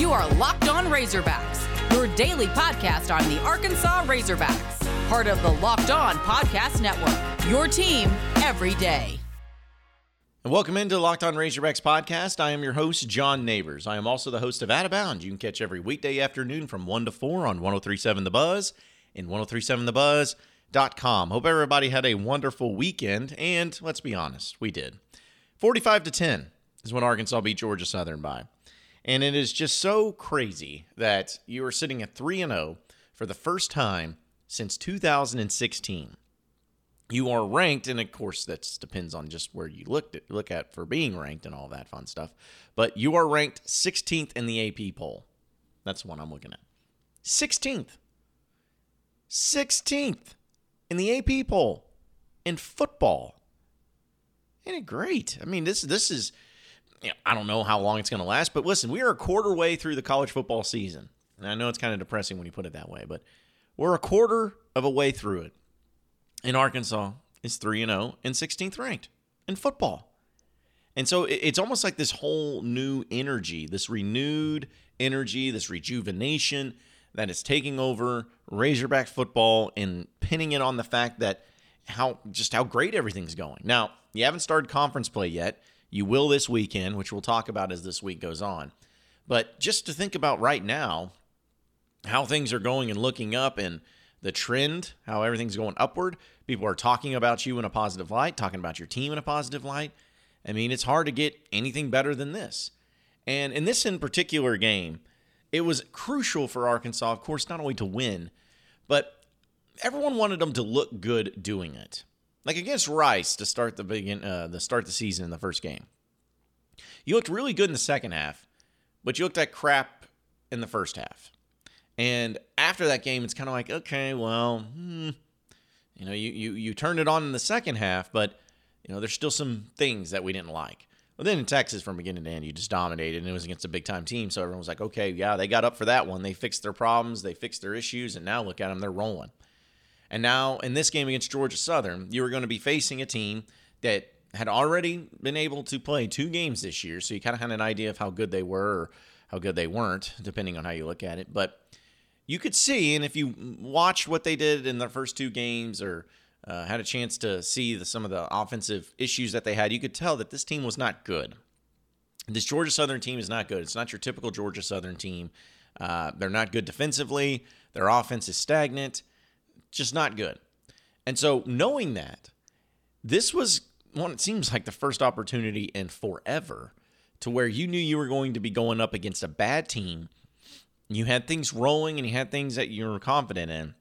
You are Locked On Razorbacks, your daily podcast on the Arkansas Razorbacks, part of the Locked On Podcast Network. Your team every day. And welcome into Locked On Razorbacks podcast. I am your host, John Neighbors. I am also the host of Out of Bounds. You can catch every weekday afternoon from 1 to 4 on 1037 The Buzz and 1037TheBuzz.com. Hope everybody had a wonderful weekend, and let's be honest, we did. 45 to 10 is when Arkansas beat Georgia Southern by. And it is just so crazy that you are sitting at 3 and 0 for the first time since 2016 you are ranked, and of course that depends on just where you looked at, look at for being ranked and all that fun stuff. But you are ranked 16th in the AP poll. That's the one I'm looking at. 16th. 16th in the AP poll in football. Ain't it great? I mean, this this is you know, I don't know how long it's going to last, but listen, we are a quarter way through the college football season. And I know it's kind of depressing when you put it that way, but we're a quarter of a way through it in Arkansas is 3 and 0 and 16th ranked in football. And so it's almost like this whole new energy, this renewed energy, this rejuvenation that is taking over Razorback football and pinning it on the fact that how just how great everything's going. Now, you haven't started conference play yet. You will this weekend, which we'll talk about as this week goes on. But just to think about right now, how things are going and looking up and the trend, how everything's going upward. People are talking about you in a positive light, talking about your team in a positive light. I mean, it's hard to get anything better than this. And in this in particular game, it was crucial for Arkansas, of course, not only to win, but everyone wanted them to look good doing it. Like against Rice to start the begin uh, the start the season in the first game. You looked really good in the second half, but you looked like crap in the first half. And after that game, it's kind of like, okay, well, hmm, you know, you, you you turned it on in the second half, but you know, there's still some things that we didn't like. But then in Texas, from beginning to end, you just dominated, and it was against a big time team. So everyone was like, okay, yeah, they got up for that one. They fixed their problems, they fixed their issues, and now look at them, they're rolling. And now in this game against Georgia Southern, you were going to be facing a team that had already been able to play two games this year, so you kind of had an idea of how good they were or how good they weren't, depending on how you look at it. But you could see, and if you watched what they did in their first two games or uh, had a chance to see the, some of the offensive issues that they had, you could tell that this team was not good. This Georgia Southern team is not good. It's not your typical Georgia Southern team. Uh, they're not good defensively. Their offense is stagnant, just not good. And so, knowing that, this was one, it seems like the first opportunity in forever to where you knew you were going to be going up against a bad team you had things rolling and you had things that you were confident in,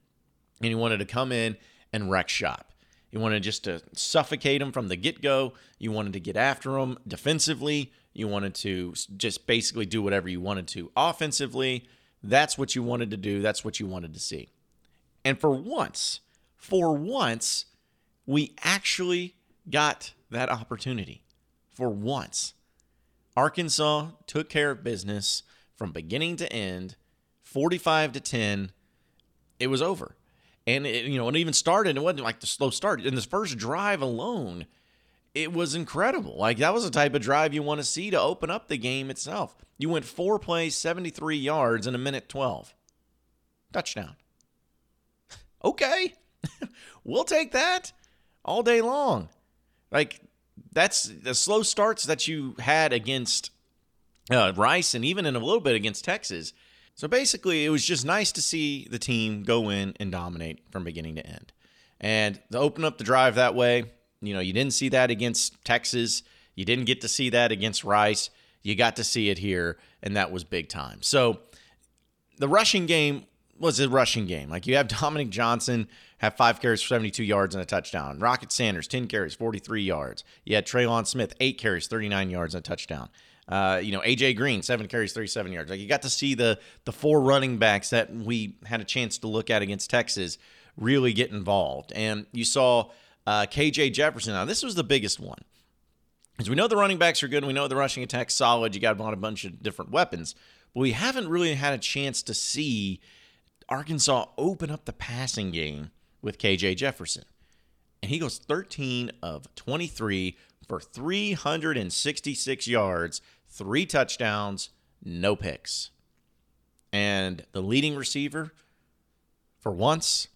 and you wanted to come in and wreck shop. You wanted just to suffocate them from the get go. You wanted to get after them defensively. You wanted to just basically do whatever you wanted to offensively. That's what you wanted to do. That's what you wanted to see. And for once, for once, we actually got that opportunity. For once, Arkansas took care of business from beginning to end, 45 to 10. It was over. And it, you know, it even started, it wasn't like the slow start. In this first drive alone, it was incredible. Like that was the type of drive you want to see to open up the game itself. You went four plays, 73 yards in a minute 12. Touchdown. Okay. we'll take that all day long. Like that's the slow starts that you had against uh, Rice and even in a little bit against Texas. So basically, it was just nice to see the team go in and dominate from beginning to end. And to open up the drive that way, you know, you didn't see that against Texas. You didn't get to see that against Rice. You got to see it here, and that was big time. So the rushing game was a rushing game. Like you have Dominique Johnson have five carries for 72 yards and a touchdown. Rocket Sanders, 10 carries, 43 yards. You had Trelon Smith, eight carries, 39 yards and a touchdown. Uh, you know, AJ Green, seven carries, 37 yards. Like you got to see the the four running backs that we had a chance to look at against Texas really get involved. And you saw uh, KJ Jefferson. Now, this was the biggest one. Because we know the running backs are good, we know the rushing attack's solid. You got a bunch of different weapons. But we haven't really had a chance to see Arkansas open up the passing game with KJ Jefferson. And he goes 13 of 23 for 366 yards, three touchdowns, no picks. And the leading receiver, for once,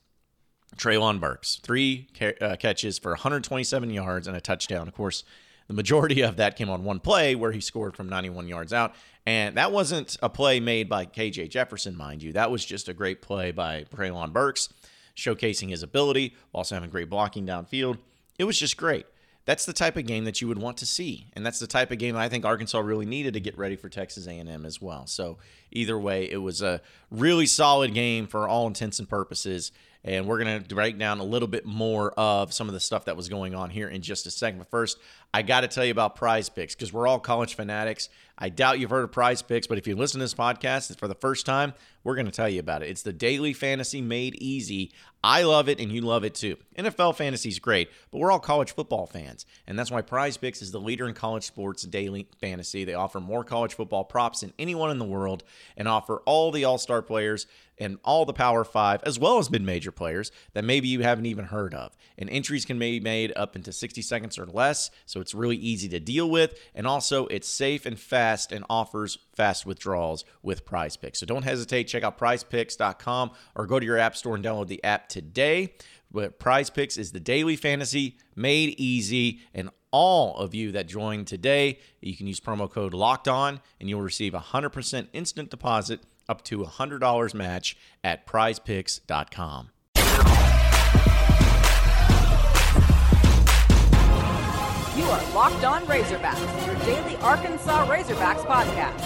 Treylon Burks, three ca- uh, catches for 127 yards and a touchdown. Of course, the majority of that came on one play where he scored from 91 yards out. And that wasn't a play made by KJ Jefferson, mind you. That was just a great play by Treylon Burks, showcasing his ability, also having great blocking downfield. It was just great. That's the type of game that you would want to see, and that's the type of game I think Arkansas really needed to get ready for Texas A&M as well. So either way, it was a really solid game for all intents and purposes. And we're going to break down a little bit more of some of the stuff that was going on here in just a second. But first, I got to tell you about prize picks because we're all college fanatics. I doubt you've heard of prize picks, but if you listen to this podcast for the first time, we're going to tell you about it. It's the daily fantasy made easy. I love it and you love it too. NFL fantasy is great, but we're all college football fans. And that's why Prize Picks is the leader in college sports daily fantasy. They offer more college football props than anyone in the world and offer all the all star players and all the Power Five, as well as mid major players that maybe you haven't even heard of. And entries can be made up into 60 seconds or less, so it's really easy to deal with. And also, it's safe and fast and offers fast withdrawals with Prize Picks. So don't hesitate. Check out prizepicks.com or go to your app store and download the app today. But Prize Picks is the daily fantasy made easy and all of you that join today, you can use promo code locked on and you'll receive a 100% instant deposit up to $100 match at prizepicks.com. You are Locked On Razorbacks, your daily Arkansas Razorbacks podcast.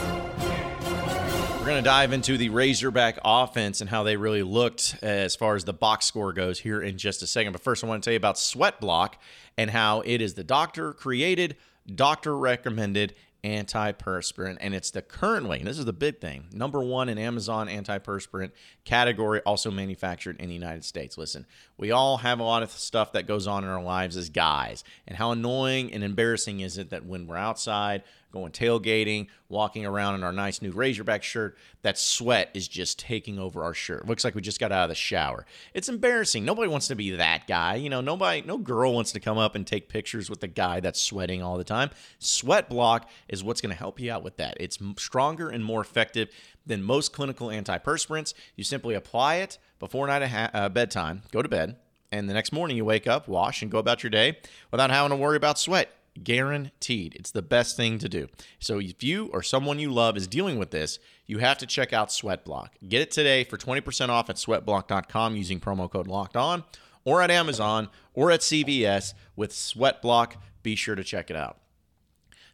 We're going to dive into the Razorback offense and how they really looked as far as the box score goes here in just a second. But first, I want to tell you about Sweat Block and how it is the doctor created, doctor recommended, antiperspirant, and it's the currently, and this is the big thing, number one in Amazon antiperspirant category, also manufactured in the United States. Listen, we all have a lot of stuff that goes on in our lives as guys, and how annoying and embarrassing is it that when we're outside, going tailgating, walking around in our nice new Razorback shirt, that sweat is just taking over our shirt. Looks like we just got out of the shower. It's embarrassing. Nobody wants to be that guy. You know, nobody, no girl wants to come up and take pictures with the guy that's sweating all the time. Sweat Block is what's going to help you out with that. It's stronger and more effective than most clinical antiperspirants. You simply apply it before night ha- uh, bedtime, go to bed, and the next morning you wake up, wash, and go about your day without having to worry about sweat guaranteed. It's the best thing to do. So if you or someone you love is dealing with this, you have to check out Sweatblock. Get it today for 20% off at sweatblock.com using promo code locked on or at Amazon or at CVS with Sweatblock. Be sure to check it out.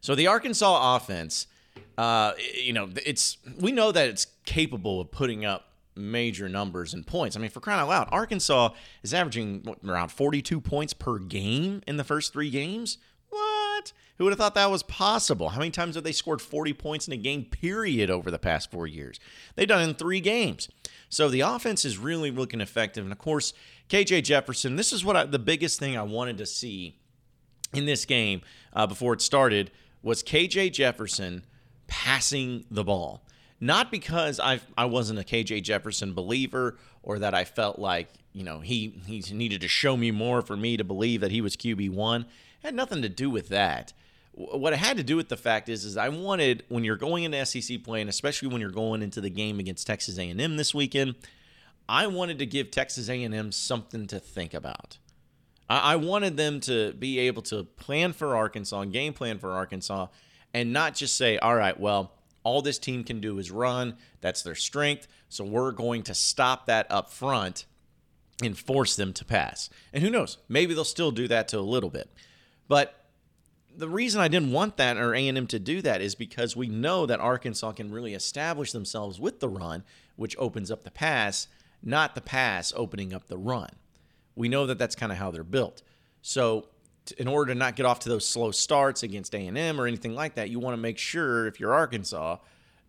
So the Arkansas offense, uh, you know, it's we know that it's capable of putting up major numbers and points. I mean, for crying out loud, Arkansas is averaging around 42 points per game in the first three games. Who would have thought that was possible? How many times have they scored 40 points in a game, period, over the past four years? They've done it in three games. So the offense is really looking effective. And of course, KJ Jefferson, this is what I, the biggest thing I wanted to see in this game uh, before it started was KJ Jefferson passing the ball. Not because I I wasn't a KJ Jefferson believer or that I felt like you know he he needed to show me more for me to believe that he was QB one. had nothing to do with that. What it had to do with the fact is, is I wanted when you're going into SEC play, and especially when you're going into the game against Texas A&M this weekend, I wanted to give Texas A&M something to think about. I wanted them to be able to plan for Arkansas and game plan for Arkansas and not just say, all right, well, all this team can do is run. That's their strength. So we're going to stop that up front and force them to pass. And who knows? Maybe they'll still do that to a little bit. But the reason I didn't want that or A&M to do that is because we know that Arkansas can really establish themselves with the run, which opens up the pass, not the pass opening up the run. We know that that's kind of how they're built. So in order to not get off to those slow starts against A&M or anything like that, you want to make sure if you're Arkansas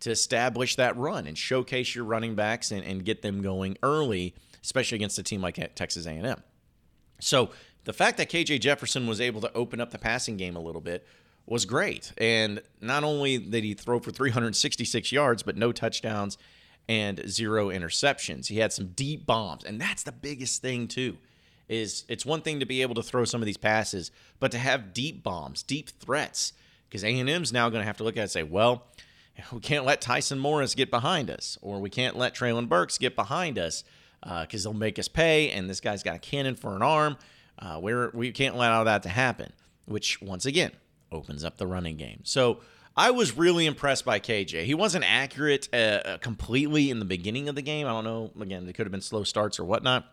to establish that run and showcase your running backs and, and get them going early, especially against a team like Texas A&M. So the fact that KJ Jefferson was able to open up the passing game a little bit was great. And not only did he throw for 366 yards, but no touchdowns and zero interceptions. He had some deep bombs, and that's the biggest thing too is it's one thing to be able to throw some of these passes, but to have deep bombs, deep threats, because A&M's now going to have to look at it and say, well, we can't let Tyson Morris get behind us, or we can't let Treylon Burks get behind us because uh, they'll make us pay, and this guy's got a cannon for an arm. Uh, we're, we can't allow that to happen, which once again opens up the running game. So I was really impressed by KJ. He wasn't accurate uh, uh, completely in the beginning of the game. I don't know. Again, it could have been slow starts or whatnot.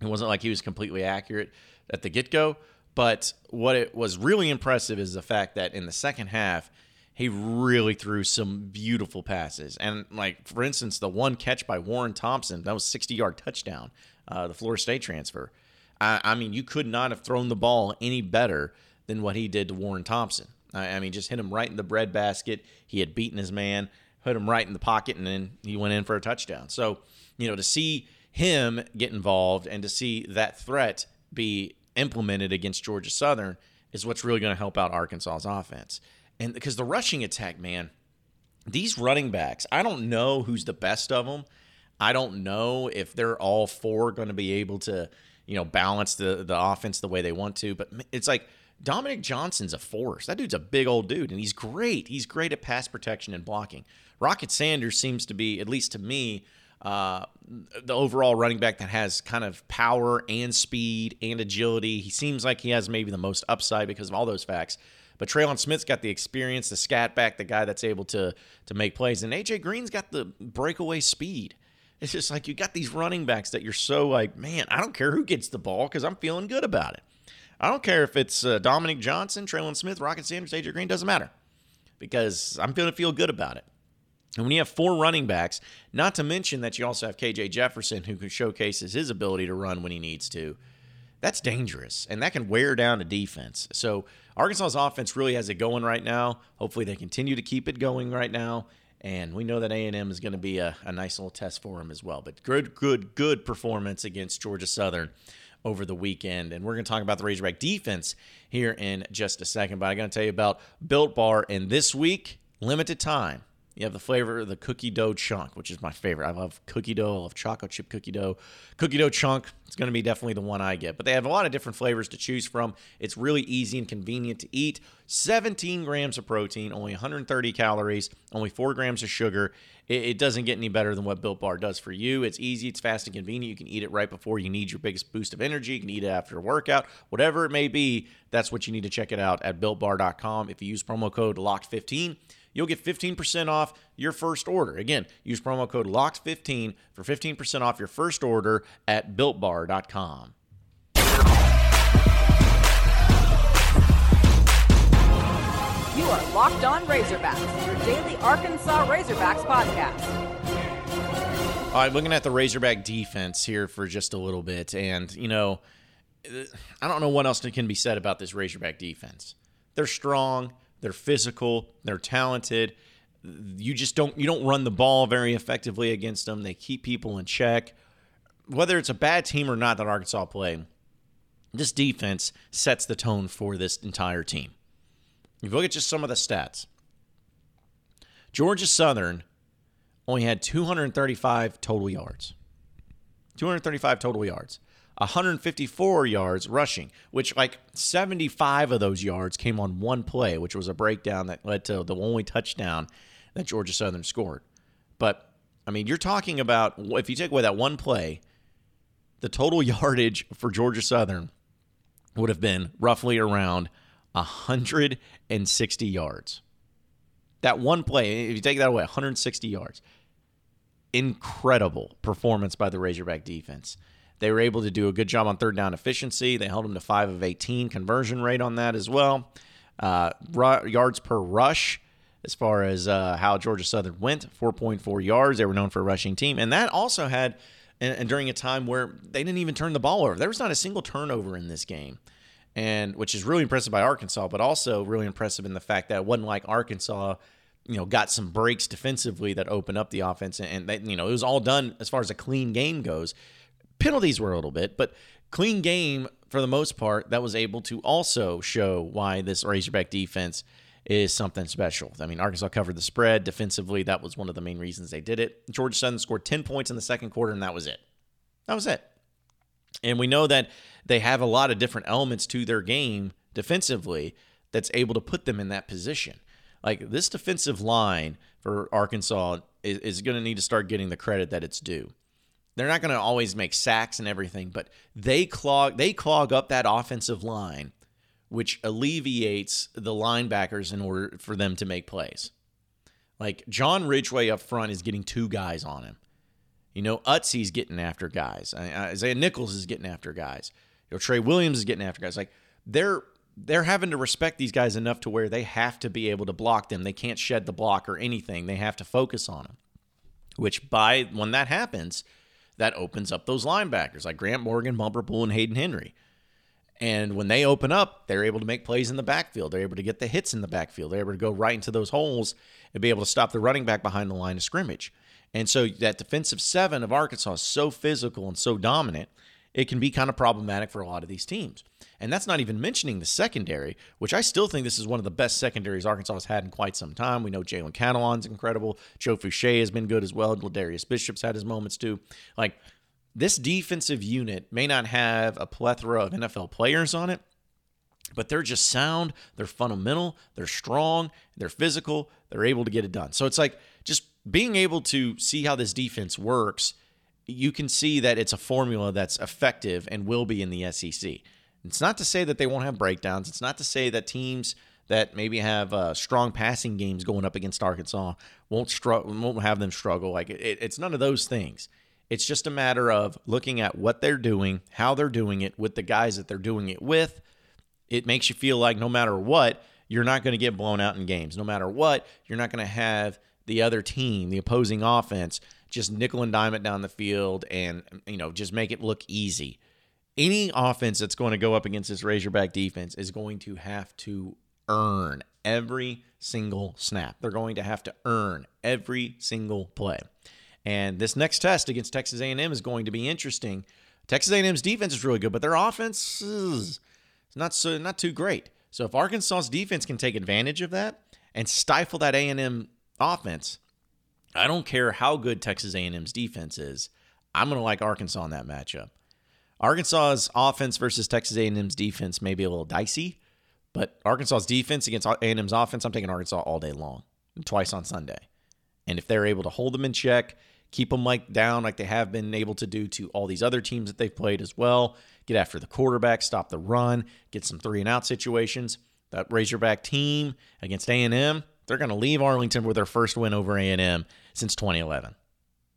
It wasn't like he was completely accurate at the get go. But what it was really impressive is the fact that in the second half, he really threw some beautiful passes. And like for instance, the one catch by Warren Thompson that was 60 yard touchdown, uh, the Florida State transfer. I, I, mean, you could not have thrown the ball any better than what he did to Warren Thompson. I, I mean, just hit him right in the breadbasket. He had beaten his man, hit him right in the pocket, and then he went in for a touchdown. So you know to see him get involved and to see that threat be implemented against Georgia Southern is what's really going to help out Arkansas's offense. And because the rushing attack, man, these running backs, I don't know who's the best of them. I don't know if they're all four going to be able to, you know, balance the the offense the way they want to. But it's like Dominique Johnson's a force. That dude's a big old dude, and he's great. He's great at pass protection and blocking. Rocket Sanders seems to be, at least to me, uh, the overall running back that has kind of power and speed and agility. He seems like he has maybe the most upside because of all those facts. But Trelon Smith's got the experience, the scat back, the guy that's able to to make plays, and AJ Green's got the breakaway speed. It's just like you got these running backs that you're so like, man, I don't care who gets the ball because I'm feeling good about it. I don't care if it's uh, Dominique Johnson, Trelon Smith, Rocket Sanders, AJ Green, doesn't matter because I'm going to feel good about it. And when you have four running backs, not to mention that you also have KJ Jefferson who can showcases his ability to run when he needs to, that's dangerous and that can wear down a defense. So Arkansas's offense really has it going right now. Hopefully they continue to keep it going right now. And we know that A&M is going to be a, a nice little test for them as well. But good, good, good performance against Georgia Southern over the weekend. And we're going to talk about the Razorback defense here in just a second. But I'm going to tell you about Built Bar. And this week, limited time, you have the flavor of the cookie dough chunk, which is my favorite. I love cookie dough. I love chocolate chip cookie dough. Cookie dough chunk is going to be definitely the one I get. But they have a lot of different flavors to choose from. It's really easy and convenient to eat. 17 grams of protein, only 130 calories, only 4 grams of sugar. It, it doesn't get any better than what Built Bar does for you. It's easy, it's fast and convenient. You can eat it right before you need your biggest boost of energy. You can eat it after a workout. Whatever it may be, that's what you need to check it out at builtbar.com. If you use promo code LOCKED15, you'll get 15% off your first order. Again, use promo code LOCKS15 for 15% off your first order at builtbar.com. You are Locked On Razorbacks, your daily Arkansas Razorbacks podcast. All right, looking at the Razorback defense here for just a little bit. And, you know, I don't know what else can be said about this Razorback defense. They're strong. They're physical, they're talented. You just don't you don't run the ball very effectively against them. They keep people in check. Whether it's a bad team or not that Arkansas play, this defense sets the tone for this entire team. If you look at just some of the stats, Georgia Southern only had 235 total yards. 235 total yards. 154 yards rushing, which like 75 of those yards came on one play, which was a breakdown that led to the only touchdown that Georgia Southern scored. But I mean, you're talking about if you take away that one play, the total yardage for Georgia Southern would have been roughly around 160 yards. That one play, if you take that away, 160 yards. Incredible performance by the Razorback defense. They were able to do a good job on third down efficiency. They held them to 5 of 18 conversion rate on that as well. Uh, yards per rush, as far as uh, how Georgia Southern went, 4.4 yards. They were known for a rushing team. And that also had, and, and during a time where they didn't even turn the ball over, there was not a single turnover in this game. And which is really impressive by Arkansas, but also really impressive in the fact that it wasn't like Arkansas you know, got some breaks defensively that opened up the offense, and that you know it was all done as far as a clean game goes. Penalties were a little bit, but clean game for the most part that was able to also show why this Razorback defense is something special. I mean, Arkansas covered the spread defensively. That was one of the main reasons they did it. Georgia Southern scored 10 points in the second quarter, and that was it. That was it. And we know that they have a lot of different elements to their game defensively that's able to put them in that position. Like this defensive line for Arkansas is, is going to need to start getting the credit that it's due. They're not going to always make sacks and everything, but they clog they clog up that offensive line, which alleviates the linebackers in order for them to make plays. Like John Ridgeway up front is getting two guys on him. You know, Utsey's getting after guys. Isaiah Nichols is getting after guys. You know, Tre Williams is getting after guys. Like they're they're having to respect these guys enough to where they have to be able to block them. They can't shed the block or anything. They have to focus on them. Which by when that happens, that opens up those linebackers like Grant Morgan, Bumper Pool, and Hayden Henry. And when they open up, they're able to make plays in the backfield. They're able to get the hits in the backfield. They're able to go right into those holes and be able to stop the running back behind the line of scrimmage. And so that defensive seven of Arkansas is so physical and so dominant, it can be kind of problematic for a lot of these teams. And that's not even mentioning the secondary, which I still think this is one of the best secondaries Arkansas has had in quite some time. We know Jalen Catalon's incredible. Joe Foucha has been good as well. Ladarius Bishop's had his moments too. Like this defensive unit may not have a plethora of NFL players on it, but they're just sound, they're fundamental, they're strong, they're physical, they're able to get it done. So it's like just being able to see how this defense works, you can see that it's a formula that's effective and will be in the SEC. It's not to say that they won't have breakdowns. It's not to say that teams that maybe have uh, strong passing games going up against Arkansas won't struggle, won't have them struggle. Like it, it's none of those things. It's just a matter of looking at what they're doing, how they're doing it with the guys that they're doing it with. It makes you feel like no matter what, you're not going to get blown out in games. No matter what, you're not going to have the other team, the opposing offense, just nickel and dime it down the field and you know just make it look easy any offense that's going to go up against this Razorback defense is going to have to earn every single snap. They're going to have to earn every single play. And this next test against Texas A&M is going to be interesting. Texas A&M's defense is really good, but their offense is not so not too great. So if Arkansas's defense can take advantage of that and stifle that A&M offense, I don't care how good Texas A&M's defense is. I'm going to like Arkansas in that matchup. Arkansas's offense versus Texas A&M's defense may be a little dicey, but Arkansas's defense against A&M's offense, I'm taking Arkansas all day long, twice on Sunday. And if they're able to hold them in check, keep them like down like they have been able to do to all these other teams that they've played as well, get after the quarterback, stop the run, get some three and out situations. That Razorback team against A&M, they're going to leave Arlington with their first win over A&M since 2011.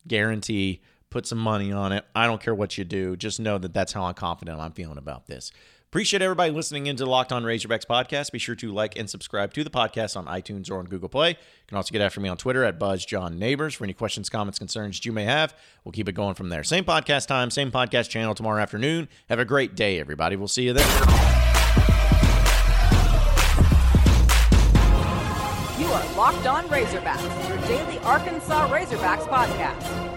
Guarantee put some money on it. I don't care what you do. Just know that that's how I'm confident I'm feeling about this. Appreciate everybody listening into the Locked On Razorbacks podcast. Be sure to like and subscribe to the podcast on iTunes or on Google Play. You can also get after me on Twitter at BuzzJohnNeighbors for any questions, comments, concerns you may have. We'll keep it going from there. Same podcast time, same podcast channel tomorrow afternoon. Have a great day, everybody. We'll see you there. You are Locked On Razorbacks, your daily Arkansas Razorbacks podcast